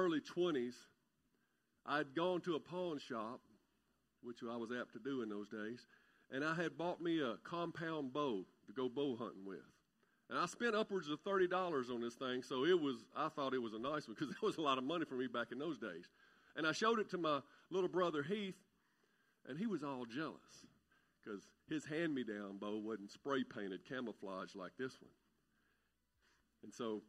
early 20s, I'd gone to a pawn shop, which I was apt to do in those days, and I had bought me a compound bow to go bow hunting with. And I spent upwards of $30 on this thing, so it was, I thought it was a nice one because that was a lot of money for me back in those days. And I showed it to my little brother Heath, and he was all jealous because his hand me down bow wasn't spray painted camouflage like this one. And so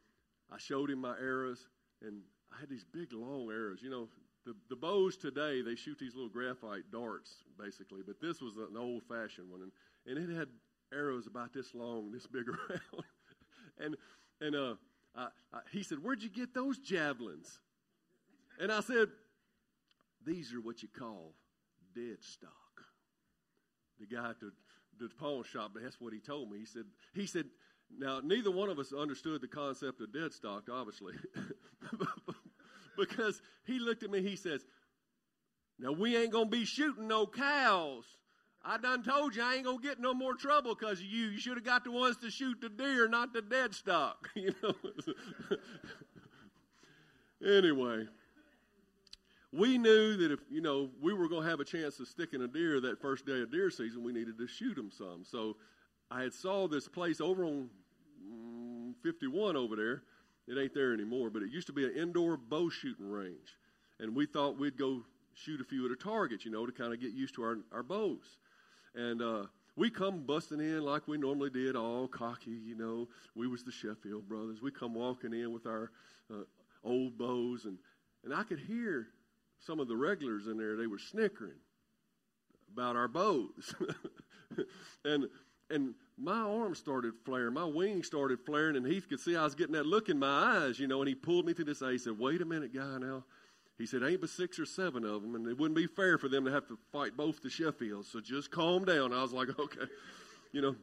I showed him my arrows, and I had these big, long arrows. You know, the, the bows today, they shoot these little graphite darts, basically, but this was an old fashioned one. And, and it had arrows about this long, this big around. and and uh, I, I, he said, Where'd you get those javelins? And I said, These are what you call dead stock the guy at the, the pawn shop, that's what he told me. He said, he said, now neither one of us understood the concept of dead stock, obviously. because he looked at me, he says, Now we ain't gonna be shooting no cows. I done told you I ain't gonna get no more trouble because of you. You should have got the ones to shoot the deer, not the dead stock. You know. anyway we knew that if you know we were going to have a chance of sticking a deer that first day of deer season, we needed to shoot them some. So I had saw this place over on mm, 51 over there. It ain't there anymore, but it used to be an indoor bow shooting range, and we thought we'd go shoot a few at a target, you know, to kind of get used to our our bows. And uh, we come busting in like we normally did, all cocky, you know. We was the Sheffield brothers. We come walking in with our uh, old bows, and and I could hear some of the regulars in there, they were snickering about our bows. and and my arm started flaring, my wings started flaring, and Heath could see I was getting that look in my eyes, you know, and he pulled me to this side. He said, Wait a minute, guy, now. He said, Ain't but six or seven of them, and it wouldn't be fair for them to have to fight both the Sheffields, so just calm down. I was like, Okay, you know.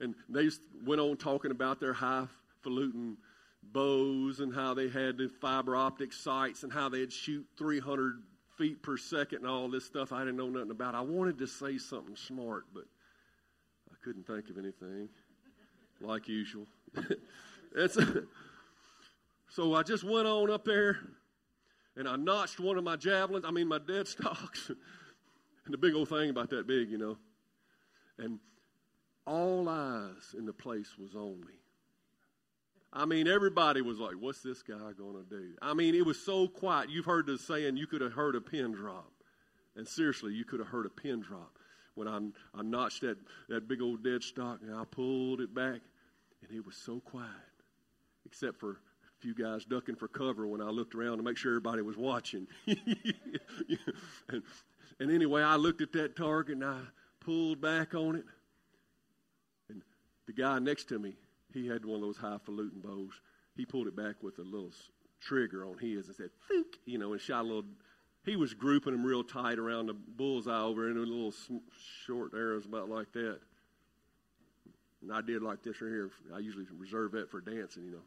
And they went on talking about their highfalutin bows and how they had the fiber optic sights and how they'd shoot 300 feet per second and all this stuff I didn't know nothing about. I wanted to say something smart, but couldn't think of anything, like usual. it's, so I just went on up there and I notched one of my javelins, I mean, my dead stocks. and the big old thing about that big, you know. And all eyes in the place was on me. I mean, everybody was like, what's this guy going to do? I mean, it was so quiet. You've heard the saying, you could have heard a pin drop. And seriously, you could have heard a pin drop. When I, I notched that, that big old dead stock and I pulled it back, and it was so quiet, except for a few guys ducking for cover when I looked around to make sure everybody was watching. and, and anyway, I looked at that target and I pulled back on it. And the guy next to me, he had one of those highfalutin bows. He pulled it back with a little trigger on his and said, Fook, you know, and shot a little. He was grouping them real tight around the bullseye over in a little short arrows about like that. And I did like this right here. I usually reserve that for dancing, you know.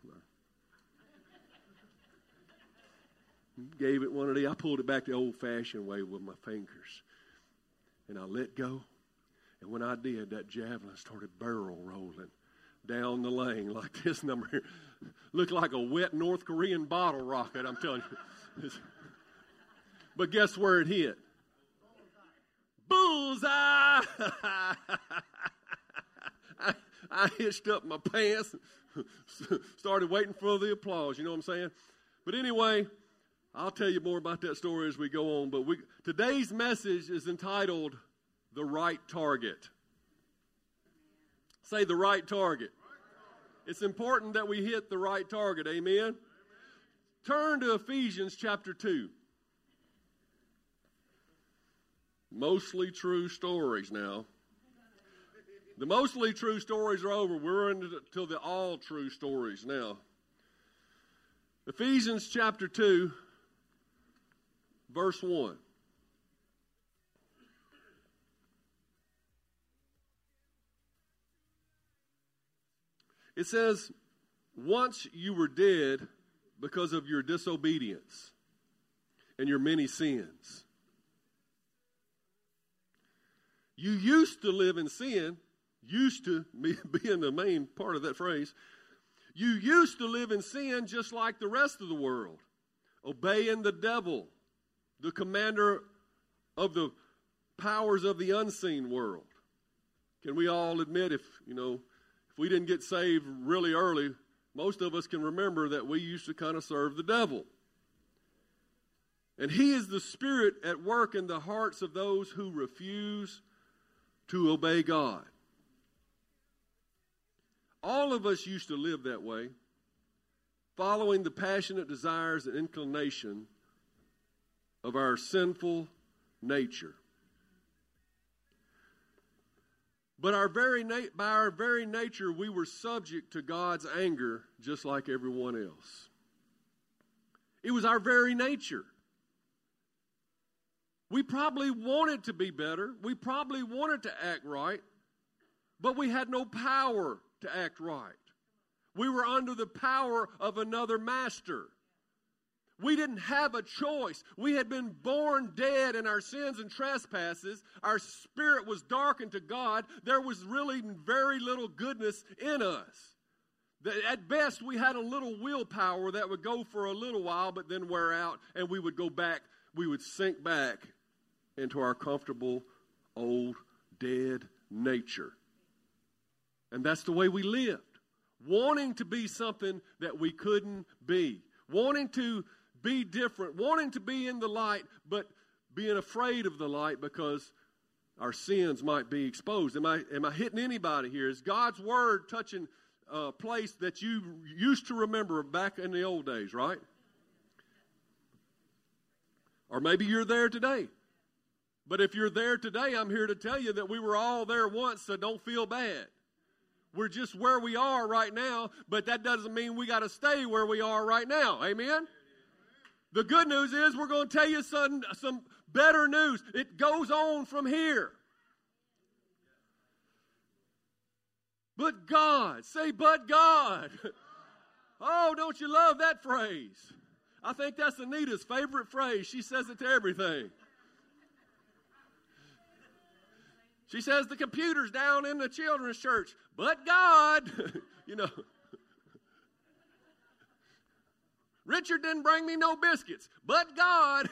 Gave it one of the. I pulled it back the old-fashioned way with my fingers, and I let go. And when I did, that javelin started barrel rolling down the lane like this number here. Looked like a wet North Korean bottle rocket, I'm telling you. but guess where it hit? Bullseye! I, I hitched up my pants, started waiting for the applause, you know what I'm saying? But anyway, I'll tell you more about that story as we go on. But we, today's message is entitled The Right Target. Say the right target. It's important that we hit the right target. Amen. Turn to Ephesians chapter 2. Mostly true stories now. The mostly true stories are over. We're into the, all true stories now. Ephesians chapter 2, verse 1. It says, Once you were dead because of your disobedience and your many sins. You used to live in sin, used to be being the main part of that phrase. You used to live in sin just like the rest of the world, obeying the devil, the commander of the powers of the unseen world. Can we all admit if, you know, if we didn't get saved really early, most of us can remember that we used to kind of serve the devil. And he is the spirit at work in the hearts of those who refuse to obey God. All of us used to live that way, following the passionate desires and inclination of our sinful nature. But our very na- by our very nature, we were subject to God's anger just like everyone else. It was our very nature. We probably wanted to be better. We probably wanted to act right, but we had no power to act right. We were under the power of another master. We didn't have a choice. We had been born dead in our sins and trespasses. Our spirit was darkened to God. There was really very little goodness in us. At best, we had a little willpower that would go for a little while, but then wear out, and we would go back, we would sink back into our comfortable, old, dead nature. And that's the way we lived, wanting to be something that we couldn't be, wanting to be different, wanting to be in the light, but being afraid of the light because our sins might be exposed. Am I, am I hitting anybody here? Is God's word touching a place that you used to remember back in the old days, right? Or maybe you're there today. But if you're there today, I'm here to tell you that we were all there once, so don't feel bad. We're just where we are right now, but that doesn't mean we got to stay where we are right now. Amen? The good news is we're going to tell you some, some better news. It goes on from here. But God, say, but God. Oh, don't you love that phrase? I think that's Anita's favorite phrase. She says it to everything. She says the computer's down in the children's church, but God, you know. Richard didn't bring me no biscuits, but God.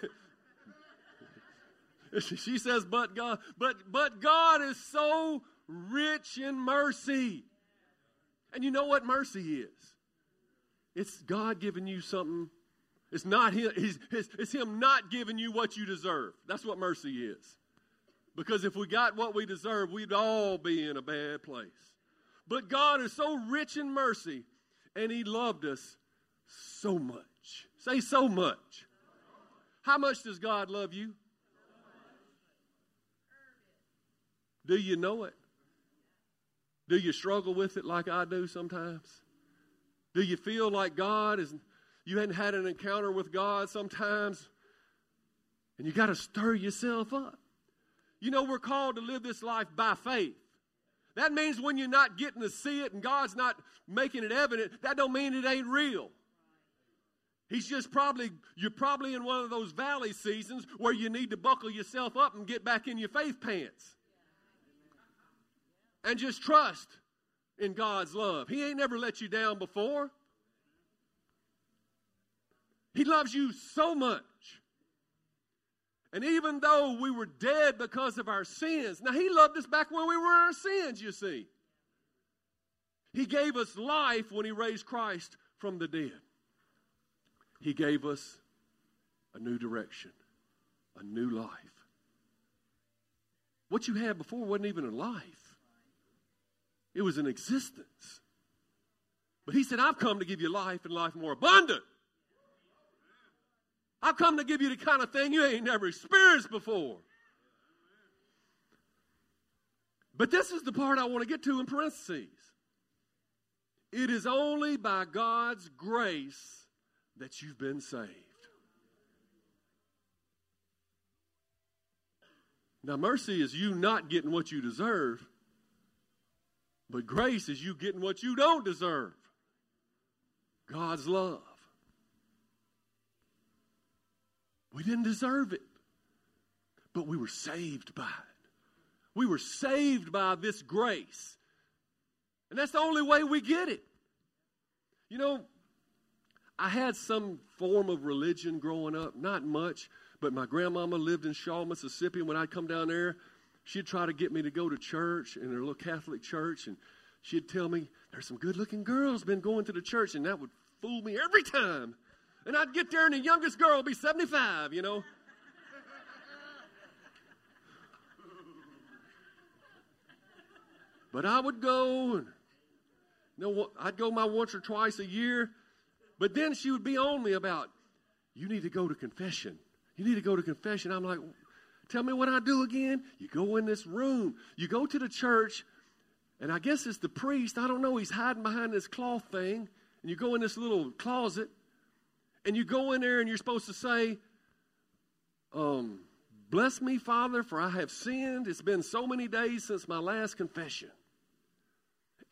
she says, but God, but but God is so rich in mercy. And you know what mercy is? It's God giving you something. It's not him, it's, it's him not giving you what you deserve. That's what mercy is. Because if we got what we deserve, we'd all be in a bad place. But God is so rich in mercy, and He loved us so much. Say so much. How much does God love you? Do you know it? Do you struggle with it like I do sometimes? Do you feel like God is, you hadn't had an encounter with God sometimes? And you got to stir yourself up. You know, we're called to live this life by faith. That means when you're not getting to see it and God's not making it evident, that don't mean it ain't real. He's just probably, you're probably in one of those valley seasons where you need to buckle yourself up and get back in your faith pants. And just trust in God's love. He ain't never let you down before. He loves you so much. And even though we were dead because of our sins, now He loved us back when we were in our sins, you see. He gave us life when He raised Christ from the dead. He gave us a new direction, a new life. What you had before wasn't even a life, it was an existence. But He said, I've come to give you life and life more abundant. I've come to give you the kind of thing you ain't never experienced before. But this is the part I want to get to in parentheses. It is only by God's grace that you've been saved. Now, mercy is you not getting what you deserve, but grace is you getting what you don't deserve God's love. We didn't deserve it, but we were saved by it. We were saved by this grace. And that's the only way we get it. You know, I had some form of religion growing up, not much, but my grandmama lived in Shaw, Mississippi. And when I'd come down there, she'd try to get me to go to church in her little Catholic church. And she'd tell me, there's some good looking girls been going to the church. And that would fool me every time. And I'd get there, and the youngest girl would be 75, you know. But I would go, and I'd go my once or twice a year. But then she would be on me about, you need to go to confession. You need to go to confession. I'm like, tell me what I do again. You go in this room. You go to the church, and I guess it's the priest. I don't know. He's hiding behind this cloth thing. And you go in this little closet, and you go in there, and you're supposed to say, um, Bless me, Father, for I have sinned. It's been so many days since my last confession.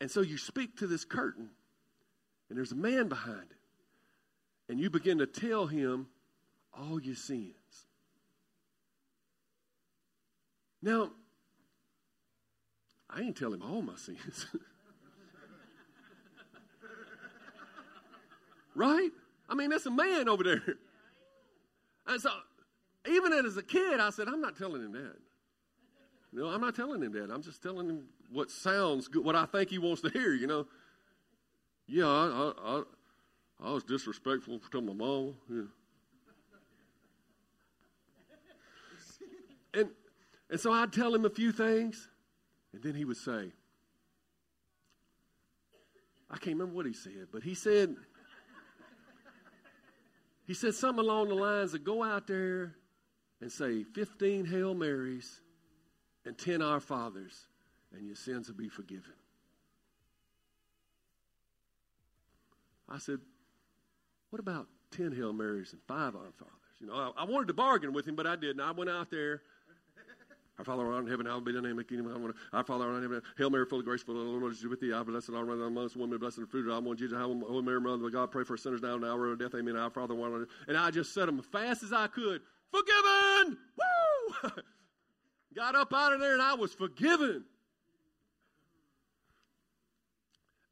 And so you speak to this curtain, and there's a man behind it. And you begin to tell him all your sins. Now, I ain't tell him all my sins. right? I mean, that's a man over there. And so, even as a kid, I said, I'm not telling him that. No, I'm not telling him that. I'm just telling him what sounds good, what I think he wants to hear, you know. Yeah, I, I, I, I was disrespectful to my mom. Yeah. And, and so I'd tell him a few things, and then he would say, I can't remember what he said, but he said, he said something along the lines of go out there and say 15 Hail Marys and 10 Our Fathers, and your sins will be forgiven. I said, What about 10 Hail Marys and 5 Our Fathers? You know, I, I wanted to bargain with him, but I didn't. I went out there. Our Father art in heaven, hallowed be thy name, kingdom come. Our Father art in heaven, Hail Mary, full of grace, full of the Lord is with thee. I blessed all around amongst women, blessed the fruit of thy womb, Jesus. Holy oh, Mary, Mother of God, pray for sinners now and the hour of death. Amen. Our Father, one and I just said them as fast as I could. Forgiven! Woo! Got up out of there and I was forgiven.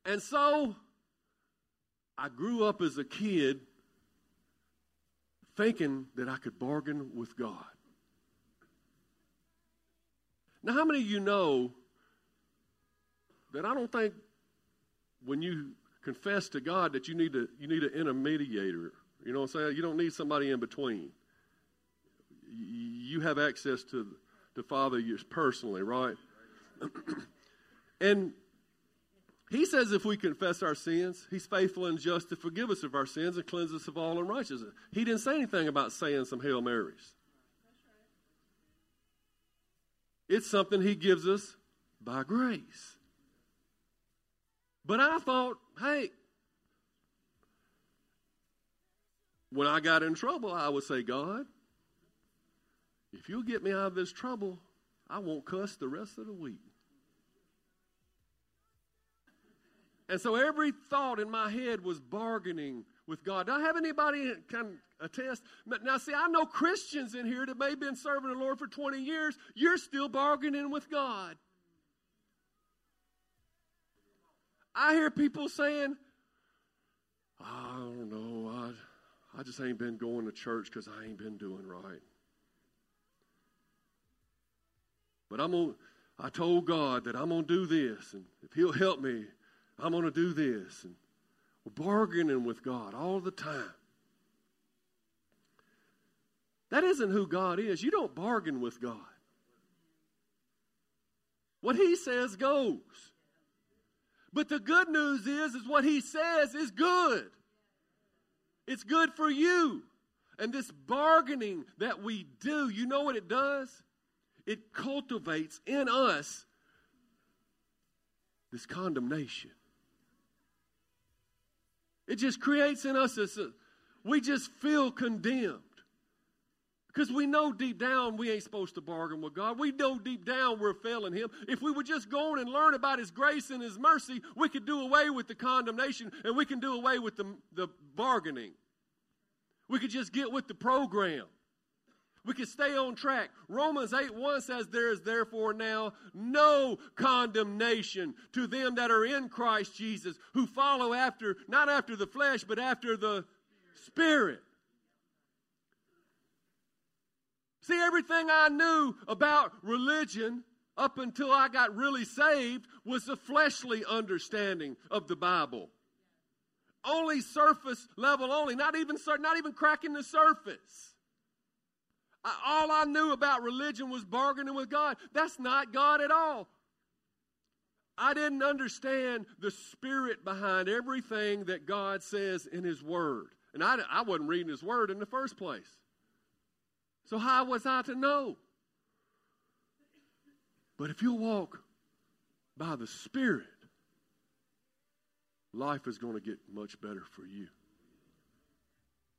And so I grew up as a kid thinking that I could bargain with God. Now, how many of you know that I don't think when you confess to God that you need to you need an intermediator? You know what I'm saying? You don't need somebody in between. You have access to the Father personally, right? and he says if we confess our sins, he's faithful and just to forgive us of our sins and cleanse us of all unrighteousness. He didn't say anything about saying some Hail Marys. It's something he gives us by grace. But I thought, hey, when I got in trouble, I would say, God, if you'll get me out of this trouble, I won't cuss the rest of the week. And so every thought in my head was bargaining with God. Do I have anybody can attest? Now, see, I know Christians in here that may have been serving the Lord for 20 years. You're still bargaining with God. I hear people saying, I don't know, I, I just ain't been going to church because I ain't been doing right. But I'm gonna, I told God that I'm going to do this, and if He'll help me, I'm going to do this. And we're bargaining with God all the time. That isn't who God is. You don't bargain with God. What He says goes. But the good news is, is what He says is good. It's good for you. And this bargaining that we do, you know what it does? It cultivates in us this condemnation. It just creates in us this, uh, we just feel condemned. Because we know deep down we ain't supposed to bargain with God. We know deep down we're failing Him. If we would just go on and learn about His grace and His mercy, we could do away with the condemnation and we can do away with the, the bargaining. We could just get with the program. We can stay on track. Romans 8 1 says, There is therefore now no condemnation to them that are in Christ Jesus, who follow after, not after the flesh, but after the Spirit. See, everything I knew about religion up until I got really saved was a fleshly understanding of the Bible. Only surface level only, not even not even cracking the surface. I, all I knew about religion was bargaining with God. That's not God at all. I didn't understand the spirit behind everything that God says in His Word. And I, I wasn't reading His Word in the first place. So, how was I to know? But if you walk by the Spirit, life is going to get much better for you.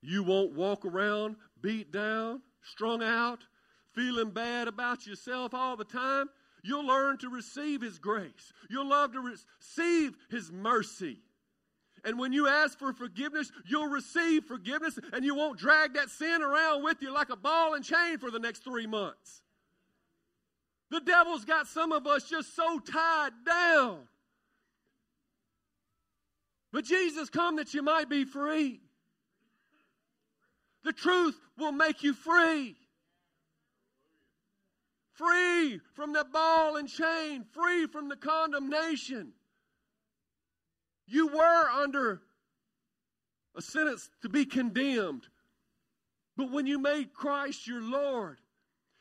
You won't walk around beat down, strung out, feeling bad about yourself all the time. You'll learn to receive His grace. You'll love to receive His mercy. And when you ask for forgiveness, you'll receive forgiveness and you won't drag that sin around with you like a ball and chain for the next three months. The devil's got some of us just so tied down. But Jesus come that you might be free. The truth will make you free. Free from the ball and chain, free from the condemnation. You were under a sentence to be condemned. But when you made Christ your Lord,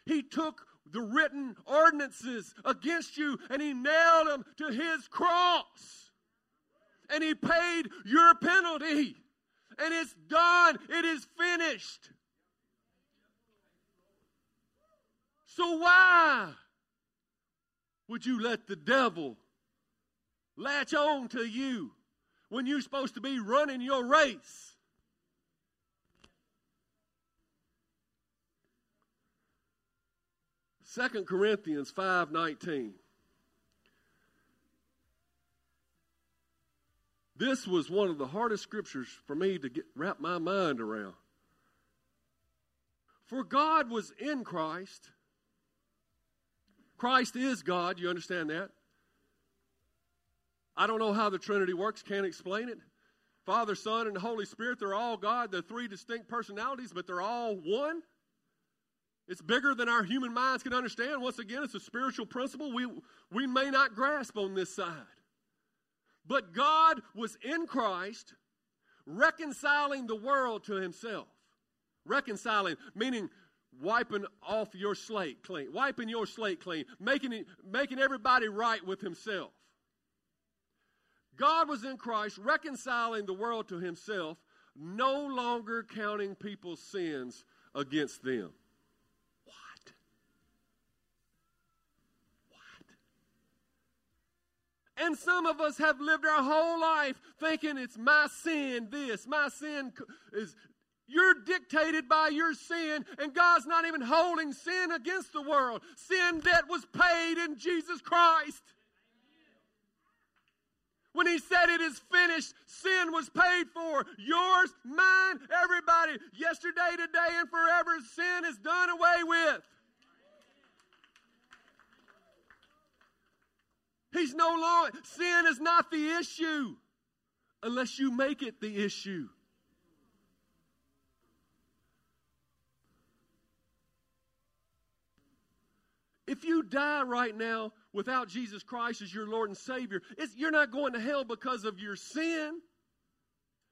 He took the written ordinances against you and He nailed them to His cross. And He paid your penalty. And it's done, it is finished. So why would you let the devil latch on to you when you're supposed to be running your race. Second Corinthians 5:19 This was one of the hardest scriptures for me to get wrap my mind around. For God was in Christ. Christ is God, you understand that? I don't know how the Trinity works, can't explain it. Father, Son, and Holy Spirit, they're all God. They're three distinct personalities, but they're all one. It's bigger than our human minds can understand. Once again, it's a spiritual principle we, we may not grasp on this side. But God was in Christ, reconciling the world to himself. Reconciling, meaning wiping off your slate clean, wiping your slate clean, making, making everybody right with himself. God was in Christ reconciling the world to himself, no longer counting people's sins against them. What? What? And some of us have lived our whole life thinking it's my sin, this, my sin is. You're dictated by your sin, and God's not even holding sin against the world. Sin debt was paid in Jesus Christ. When he said it is finished, sin was paid for. Yours, mine, everybody. Yesterday, today, and forever, sin is done away with. He's no longer, sin is not the issue unless you make it the issue. If you die right now without Jesus Christ as your Lord and Savior, you're not going to hell because of your sin.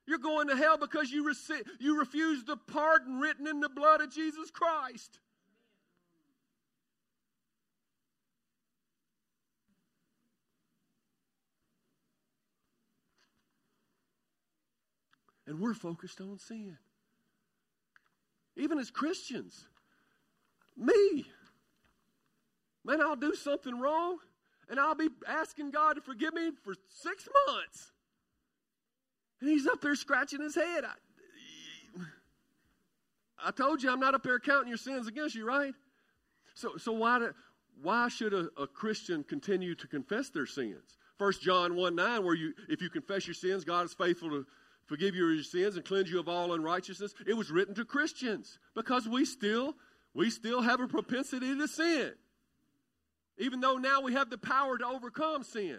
You're going to hell because you, you refuse the pardon written in the blood of Jesus Christ. And we're focused on sin. Even as Christians, me, Man, I'll do something wrong And I'll be asking God to forgive me for six months. And he's up there scratching his head. I, I told you I'm not up there counting your sins against you, right? So, so why, do, why should a, a Christian continue to confess their sins? First John 1 9, where you if you confess your sins, God is faithful to forgive you your sins and cleanse you of all unrighteousness. It was written to Christians because we still we still have a propensity to sin. Even though now we have the power to overcome sin.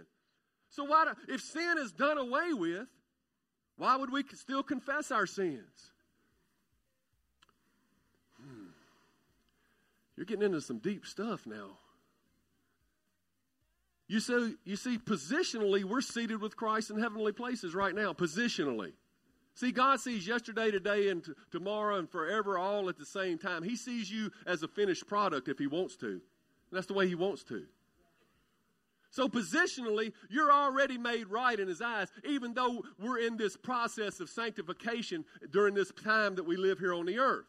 So why do, if sin is done away with, why would we still confess our sins? Hmm. You're getting into some deep stuff now. You see, you see, positionally, we're seated with Christ in heavenly places right now, positionally. See, God sees yesterday, today, and t- tomorrow, and forever all at the same time. He sees you as a finished product if He wants to. That's the way He wants to. So, positionally, you're already made right in His eyes, even though we're in this process of sanctification during this time that we live here on the earth.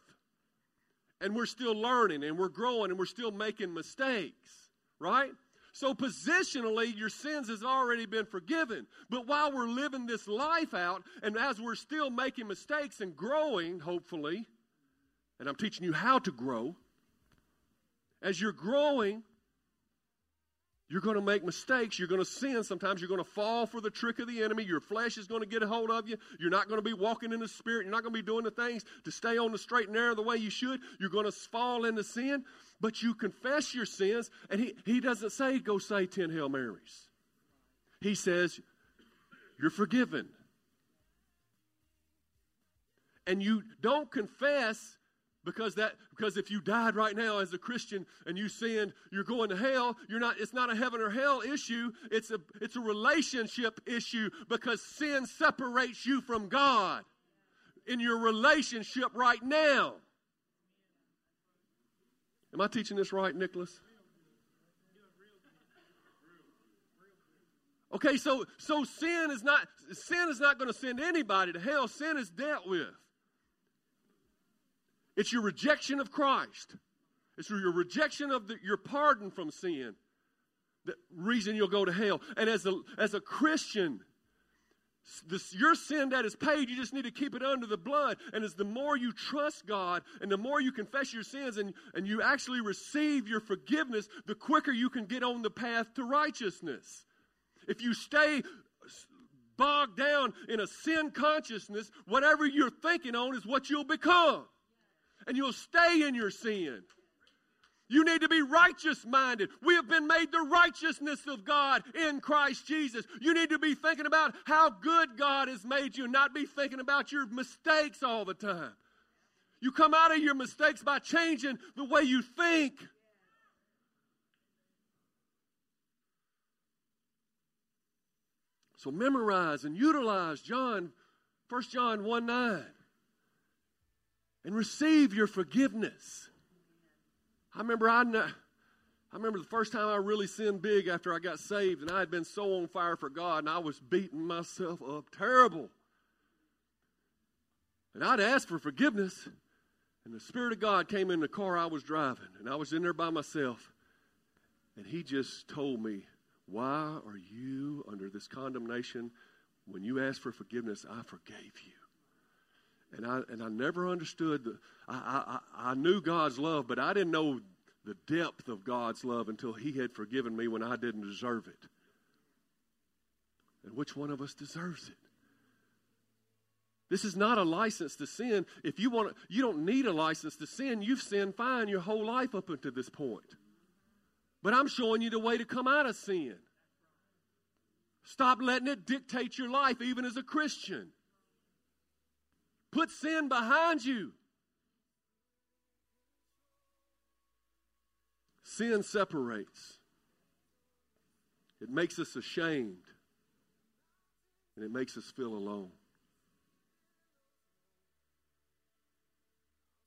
And we're still learning, and we're growing, and we're still making mistakes, right? So, positionally, your sins has already been forgiven. But while we're living this life out, and as we're still making mistakes and growing, hopefully, and I'm teaching you how to grow, as you're growing, you're going to make mistakes. You're going to sin. Sometimes you're going to fall for the trick of the enemy. Your flesh is going to get a hold of you. You're not going to be walking in the Spirit. You're not going to be doing the things to stay on the straight and narrow the way you should. You're going to fall into sin, but you confess your sins. And he, he doesn't say, go say 10 Hail Marys. He says, you're forgiven. And you don't confess because that because if you died right now as a christian and you sinned you're going to hell. You're not it's not a heaven or hell issue. It's a it's a relationship issue because sin separates you from god in your relationship right now. Am i teaching this right nicholas? Okay so so sin is not sin is not going to send anybody to hell. Sin is dealt with it's your rejection of Christ. It's your rejection of the, your pardon from sin. The reason you'll go to hell. And as a, as a Christian, this, your sin that is paid, you just need to keep it under the blood. And as the more you trust God and the more you confess your sins and, and you actually receive your forgiveness, the quicker you can get on the path to righteousness. If you stay bogged down in a sin consciousness, whatever you're thinking on is what you'll become and you'll stay in your sin. You need to be righteous minded. We have been made the righteousness of God in Christ Jesus. You need to be thinking about how good God has made you, not be thinking about your mistakes all the time. You come out of your mistakes by changing the way you think. So memorize and utilize John, 1 John 1 9 and receive your forgiveness. I remember I, I remember the first time I really sinned big after I got saved, and I had been so on fire for God, and I was beating myself up terrible. And I'd asked for forgiveness, and the Spirit of God came in the car I was driving, and I was in there by myself, and He just told me, Why are you under this condemnation? When you asked for forgiveness, I forgave you. And I, and I never understood, the, I, I, I knew God's love, but I didn't know the depth of God's love until He had forgiven me when I didn't deserve it. And which one of us deserves it? This is not a license to sin. If you want, you don't need a license to sin. You've sinned fine your whole life up until this point. But I'm showing you the way to come out of sin. Stop letting it dictate your life, even as a Christian. Put sin behind you. Sin separates, it makes us ashamed, and it makes us feel alone.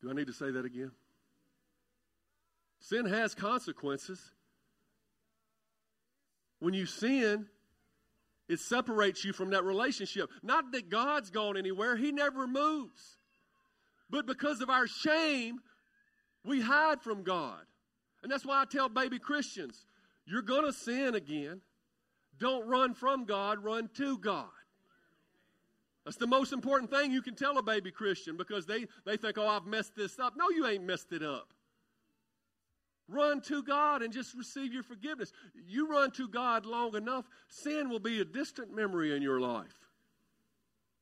Do I need to say that again? Sin has consequences. When you sin, it separates you from that relationship. Not that God's gone anywhere, He never moves. But because of our shame, we hide from God. And that's why I tell baby Christians You're going to sin again. Don't run from God, run to God. That's the most important thing you can tell a baby Christian because they, they think, oh, I've messed this up. No, you ain't messed it up. Run to God and just receive your forgiveness. You run to God long enough, sin will be a distant memory in your life.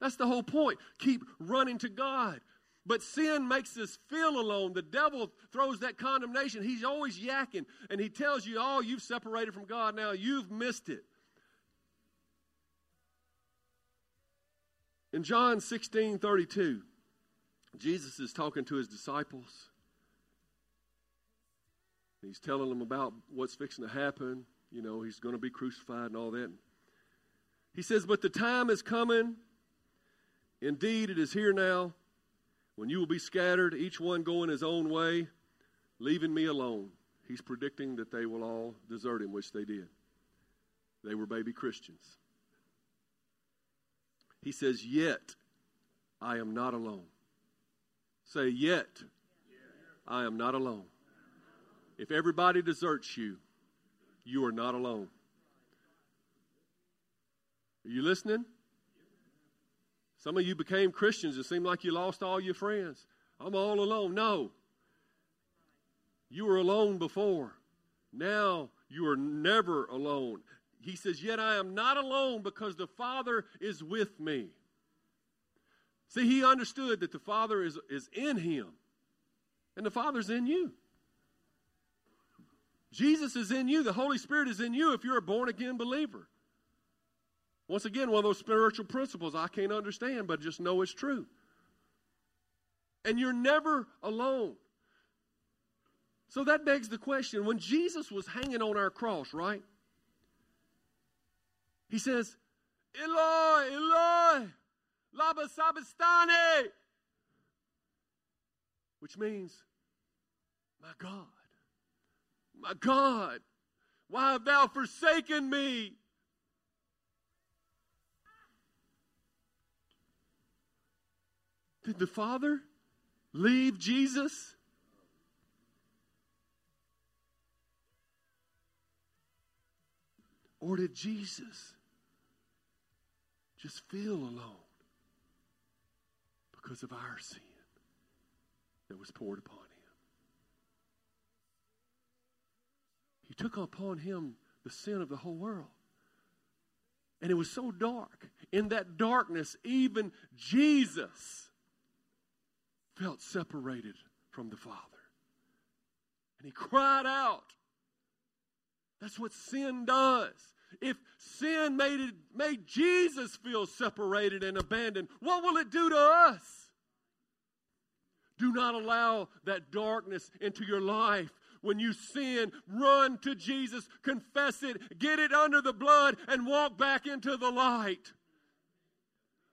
That's the whole point. Keep running to God. But sin makes us feel alone. The devil throws that condemnation. He's always yakking, and he tells you, oh, you've separated from God now. You've missed it. In John 16 32, Jesus is talking to his disciples. He's telling them about what's fixing to happen. You know, he's going to be crucified and all that. He says, But the time is coming. Indeed, it is here now when you will be scattered, each one going his own way, leaving me alone. He's predicting that they will all desert him, which they did. They were baby Christians. He says, Yet I am not alone. Say, Yet I am not alone. If everybody deserts you, you are not alone. Are you listening? Some of you became Christians. It seemed like you lost all your friends. I'm all alone. No. You were alone before. Now you are never alone. He says, Yet I am not alone because the Father is with me. See, he understood that the Father is, is in him, and the Father's in you. Jesus is in you. The Holy Spirit is in you if you're a born again believer. Once again, one of those spiritual principles I can't understand, but just know it's true. And you're never alone. So that begs the question when Jesus was hanging on our cross, right? He says, Eloi, Eloi, lama sabachthani, which means, my God, my God, why have thou forsaken me? Did the Father leave Jesus? Or did Jesus just feel alone because of our sin that was poured upon him? He took upon him the sin of the whole world. And it was so dark. In that darkness, even Jesus felt separated from the Father. And he cried out. That's what sin does. If sin made, it, made Jesus feel separated and abandoned, what will it do to us? Do not allow that darkness into your life. When you sin, run to Jesus, confess it, get it under the blood, and walk back into the light.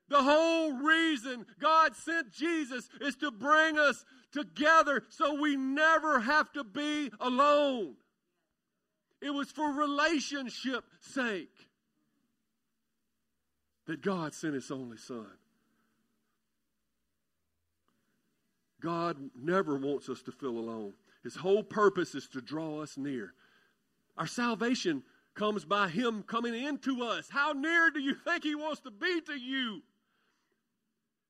The whole reason God sent Jesus is to bring us together so we never have to be alone. It was for relationship sake that God sent his only son. God never wants us to feel alone. His whole purpose is to draw us near. Our salvation comes by him coming into us. How near do you think he wants to be to you?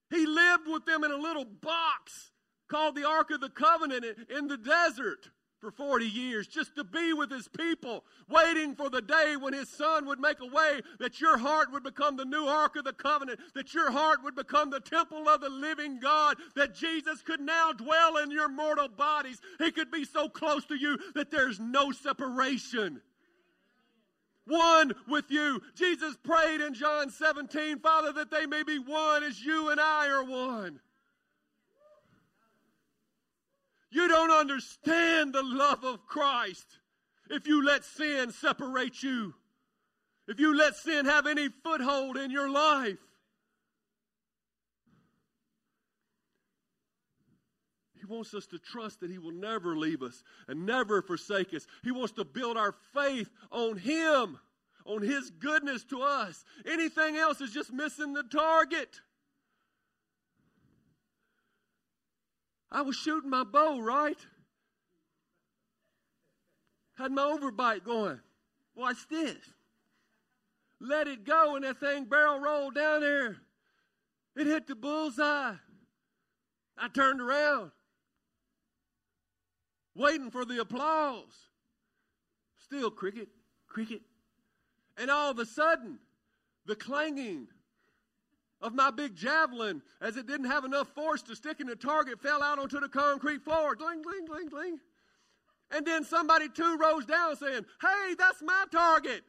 He lived with them in a little box called the Ark of the Covenant in the desert for 40 years just to be with his people, waiting for the day when his son would make a way that your heart would become the new Ark of the Covenant, that your heart would become the temple of the living God, that Jesus could now dwell in your mortal bodies. He could be so close to you that there's no separation one with you. Jesus prayed in John 17, Father, that they may be one as you and I are one. You don't understand the love of Christ if you let sin separate you, if you let sin have any foothold in your life. He wants us to trust that He will never leave us and never forsake us. He wants to build our faith on Him, on His goodness to us. Anything else is just missing the target. I was shooting my bow, right? Had my overbite going. Watch this. Let it go, and that thing barrel rolled down there. It hit the bullseye. I turned around, waiting for the applause. Still cricket, cricket. And all of a sudden, the clanging of my big javelin, as it didn't have enough force to stick in the target, fell out onto the concrete floor. Gling, gling, gling, gling. And then somebody two rows down saying, Hey, that's my target.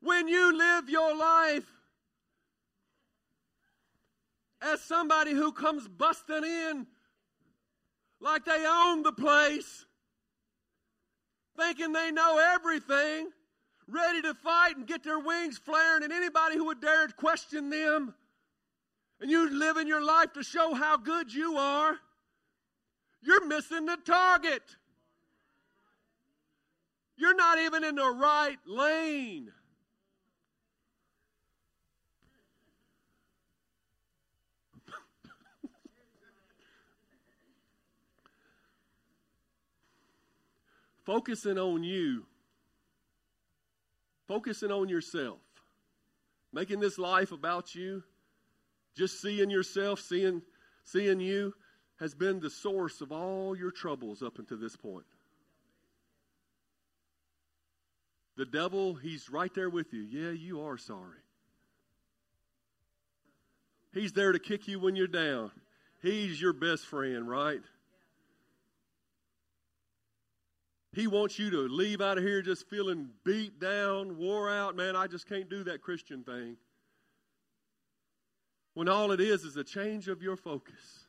When you live your life as somebody who comes busting in like they own the place, thinking they know everything, ready to fight and get their wings flaring, and anybody who would dare question them, and you living your life to show how good you are, you're missing the target. You're not even in the right lane. Focusing on you, focusing on yourself, making this life about you, just seeing yourself, seeing, seeing you, has been the source of all your troubles up until this point. The devil, he's right there with you. Yeah, you are sorry. He's there to kick you when you're down. He's your best friend, right? He wants you to leave out of here just feeling beat down, wore out. Man, I just can't do that Christian thing. When all it is is a change of your focus.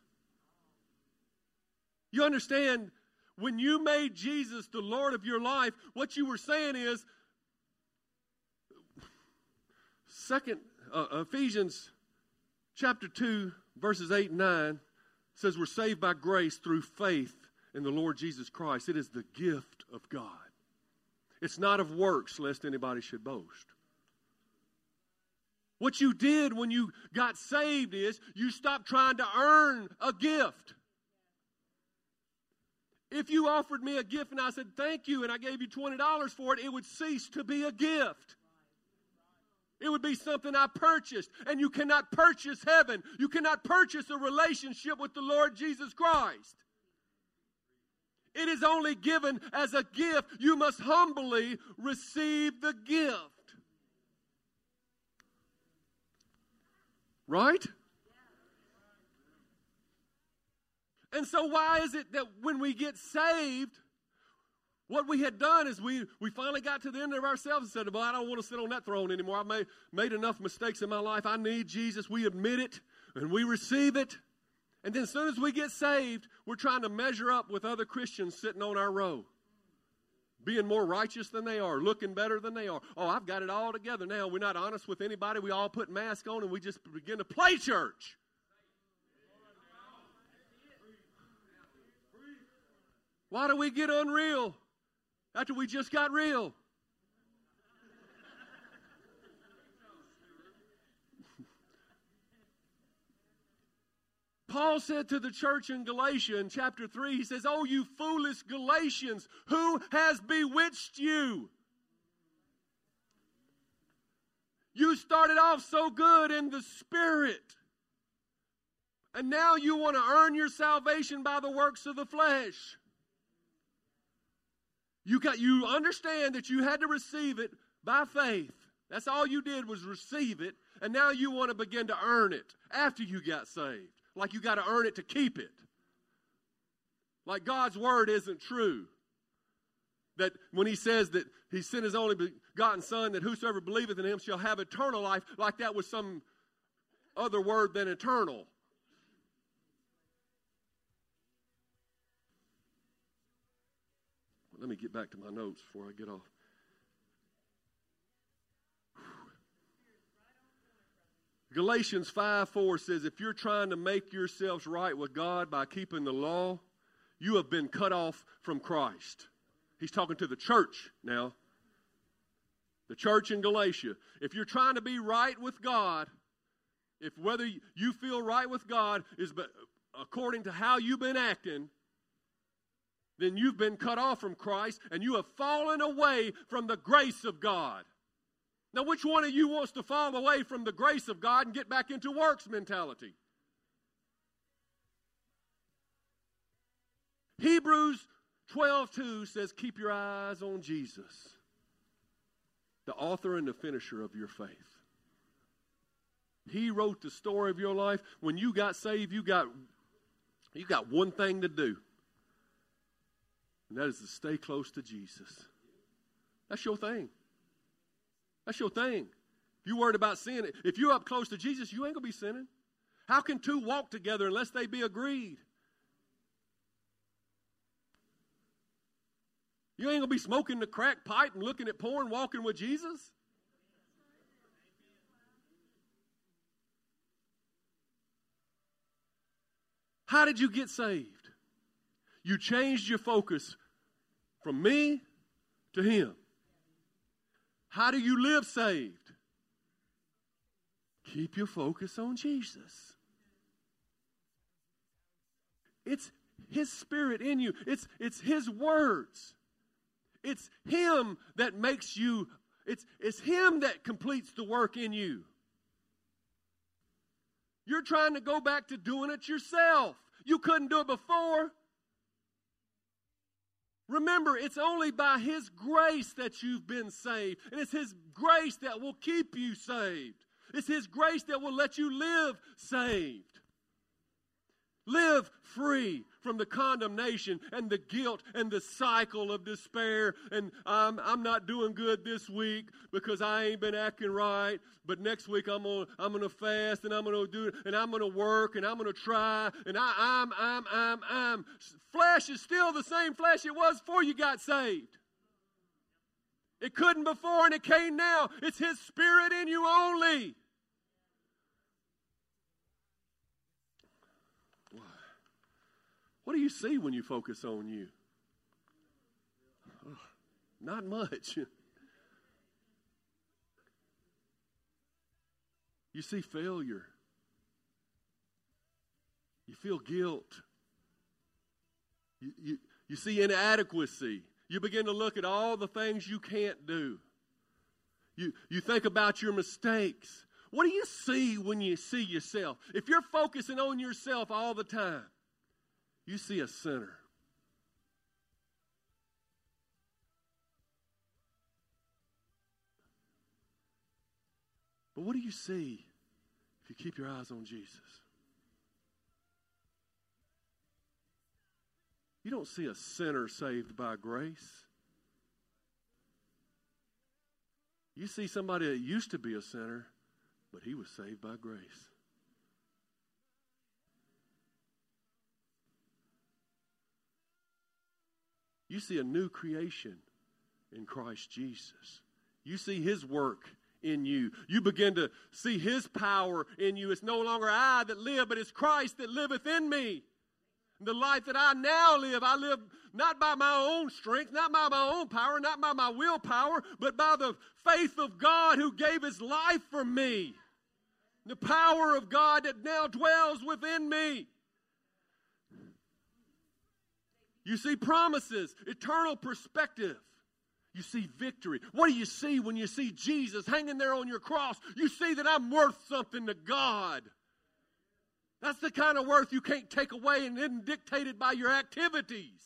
You understand, when you made Jesus the Lord of your life, what you were saying is, second uh, Ephesians chapter 2, verses 8 and 9 says we're saved by grace through faith in the Lord Jesus Christ. It is the gift of God. It's not of works, lest anybody should boast. What you did when you got saved is you stopped trying to earn a gift. If you offered me a gift and I said thank you and I gave you $20 for it, it would cease to be a gift. It would be something I purchased. And you cannot purchase heaven. You cannot purchase a relationship with the Lord Jesus Christ. It is only given as a gift. You must humbly receive the gift. Right? And so, why is it that when we get saved, what we had done is we, we finally got to the end of ourselves and said, Well, I don't want to sit on that throne anymore. I've made, made enough mistakes in my life. I need Jesus. We admit it and we receive it. And then as soon as we get saved, we're trying to measure up with other Christians sitting on our row. Being more righteous than they are, looking better than they are. Oh, I've got it all together now. We're not honest with anybody. We all put masks on and we just begin to play church. Why do we get unreal after we just got real? Paul said to the church in Galatia in chapter 3, he says, Oh, you foolish Galatians, who has bewitched you? You started off so good in the Spirit. And now you want to earn your salvation by the works of the flesh. You got you understand that you had to receive it by faith. That's all you did was receive it, and now you want to begin to earn it after you got saved like you got to earn it to keep it. Like God's word isn't true. That when he says that he sent his only begotten Son, that whosoever believeth in him shall have eternal life, like that was some other word than eternal. Let me get back to my notes before I get off. Galatians 5 4 says, If you're trying to make yourselves right with God by keeping the law, you have been cut off from Christ. He's talking to the church now. The church in Galatia. If you're trying to be right with God, if whether you feel right with God is according to how you've been acting, then you've been cut off from Christ and you have fallen away from the grace of God. Now, which one of you wants to fall away from the grace of God and get back into works mentality? Hebrews 12:2 says, "Keep your eyes on Jesus, the author and the finisher of your faith." He wrote the story of your life. When you got saved, you got you got one thing to do. And that is to stay close to Jesus. That's your thing. That's your thing. If you're worried about sin, if you're up close to Jesus, you ain't to be sinning. How can two walk together unless they be agreed? You ain't to be smoking the crack pipe and looking at porn, walking with Jesus. How did you get saved? You changed your focus from me to Him. How do you live saved? Keep your focus on Jesus. It's His Spirit in you, it's, it's His words. It's Him that makes you, it's, it's Him that completes the work in you. You're trying to go back to doing it yourself. You couldn't do it before. Remember, it's only by His grace that you've been saved. And it's His grace that will keep you saved. It's His grace that will let you live saved. Live free from the condemnation and the guilt and the cycle of despair. And I'm, I'm not doing good this week because I ain't been acting right. But next week I'm gonna I'm gonna fast and I'm gonna do and I'm gonna work and I'm gonna try and I, I'm I'm I'm I'm flesh is still the same flesh it was before you got saved. It couldn't before and it came now. It's His Spirit in you only. What do you see when you focus on you? not much. you see failure. You feel guilt. You, you, you see inadequacy. You begin to look at all the things you can't do. You, you think about your mistakes. What do you see when you see yourself? If you're focusing on yourself all the time, you see a sinner. But what do you see if you keep your eyes on Jesus? You don't see a sinner saved by grace. You see somebody that used to be a sinner, but he was saved by grace. You see a new creation in Christ Jesus. You see his work in you. You begin to see his power in you. It's no longer I that live, but it's Christ that liveth in me. The life that I now live, I live not by my own strength, not by my own power, not by my willpower, but by the faith of God who gave his life for me. The power of God that now dwells within me. You see promises, eternal perspective. You see victory. What do you see when you see Jesus hanging there on your cross? You see that I'm worth something to God. That's the kind of worth you can't take away and isn't dictated by your activities.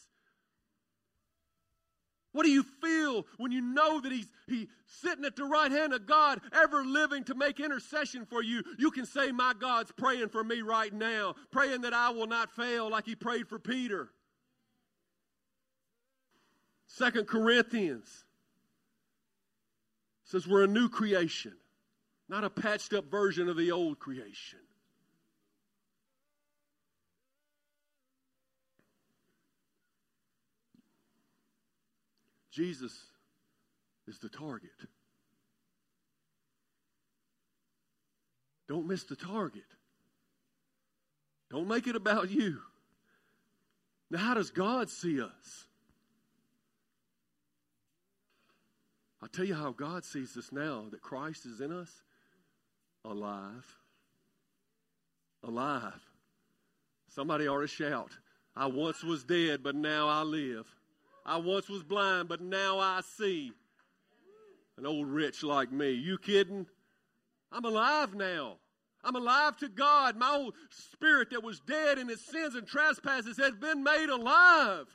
What do you feel when you know that he's, he's sitting at the right hand of God, ever living to make intercession for you? You can say, My God's praying for me right now, praying that I will not fail like he prayed for Peter. Second Corinthians says we're a new creation, not a patched up version of the old creation. Jesus is the target. Don't miss the target. Don't make it about you. Now, how does God see us? I'll tell you how God sees us now that Christ is in us alive. Alive. Somebody ought to shout, I once was dead, but now I live. I once was blind, but now I see. An old rich like me. You kidding? I'm alive now. I'm alive to God. My old spirit that was dead in its sins and trespasses has been made alive.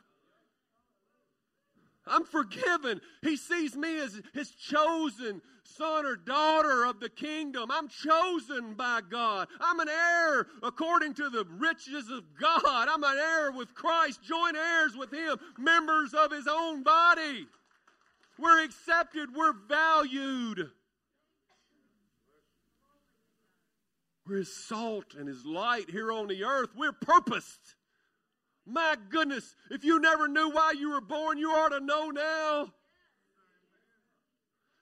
I'm forgiven. He sees me as his chosen son or daughter of the kingdom. I'm chosen by God. I'm an heir according to the riches of God. I'm an heir with Christ, joint heirs with him, members of his own body. We're accepted, we're valued. We're his salt and his light here on the earth. We're purposed. My goodness, if you never knew why you were born, you ought to know now.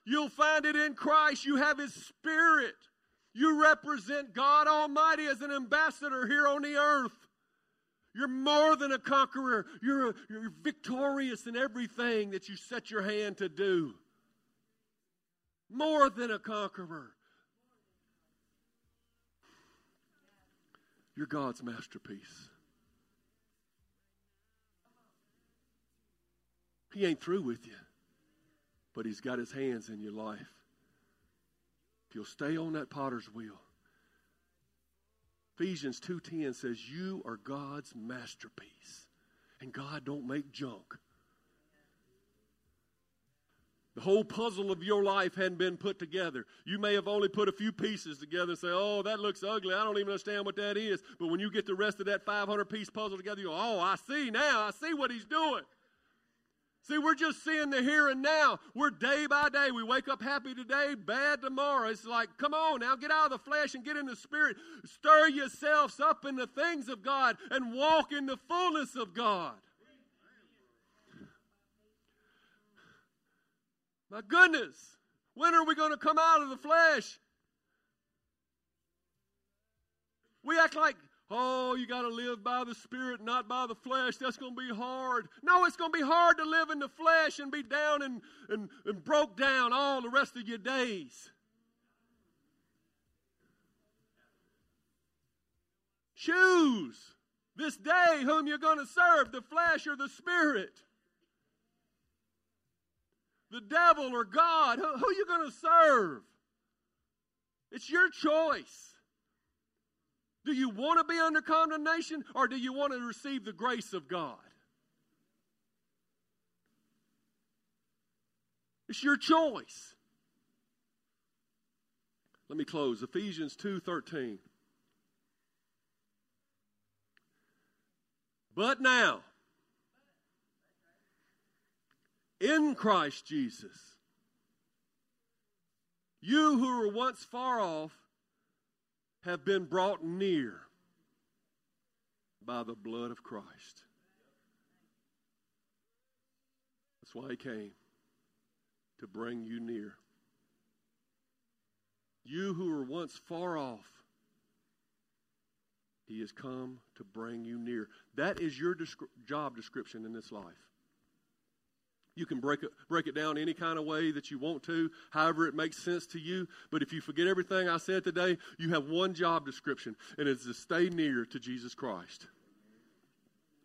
You'll find it in Christ. You have His Spirit. You represent God Almighty as an ambassador here on the earth. You're more than a conqueror. You're, a, you're victorious in everything that you set your hand to do. More than a conqueror. You're God's masterpiece. He ain't through with you, but He's got His hands in your life. If you'll stay on that potter's wheel. Ephesians 2:10 says you are God's masterpiece and God don't make junk. The whole puzzle of your life hadn't been put together. You may have only put a few pieces together and say, oh, that looks ugly. I don't even understand what that is. But when you get the rest of that 500 piece puzzle together, you go, oh, I see now. I see what he's doing. See, we're just seeing the here and now. We're day by day. We wake up happy today, bad tomorrow. It's like, come on now, get out of the flesh and get in the spirit. Stir yourselves up in the things of God and walk in the fullness of God. My goodness, when are we going to come out of the flesh? We act like Oh, you got to live by the Spirit, not by the flesh. That's going to be hard. No, it's going to be hard to live in the flesh and be down and, and, and broke down all the rest of your days. Choose this day whom you're going to serve, the flesh or the Spirit. The devil or God. Who, who are you going to serve? It's your choice. Do you want to be under condemnation or do you want to receive the grace of God? It's your choice. Let me close. Ephesians 2:13. But now, in Christ Jesus, you who were once far off have been brought near by the blood of Christ. That's why he came to bring you near. You who were once far off, he has come to bring you near. That is your job description in this life. You can break it, break it down any kind of way that you want to, however it makes sense to you. But if you forget everything I said today, you have one job description, and it's to stay near to Jesus Christ.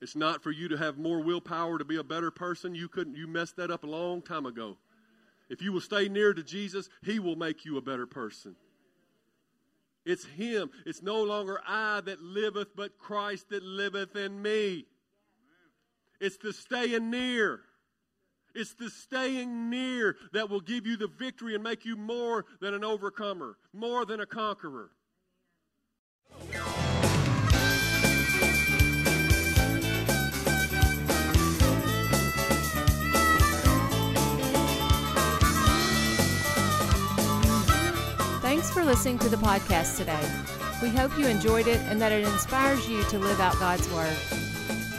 It's not for you to have more willpower to be a better person. You couldn't. You messed that up a long time ago. If you will stay near to Jesus, He will make you a better person. It's Him. It's no longer I that liveth, but Christ that liveth in me. It's the staying near. It's the staying near that will give you the victory and make you more than an overcomer, more than a conqueror. Thanks for listening to the podcast today. We hope you enjoyed it and that it inspires you to live out God's Word.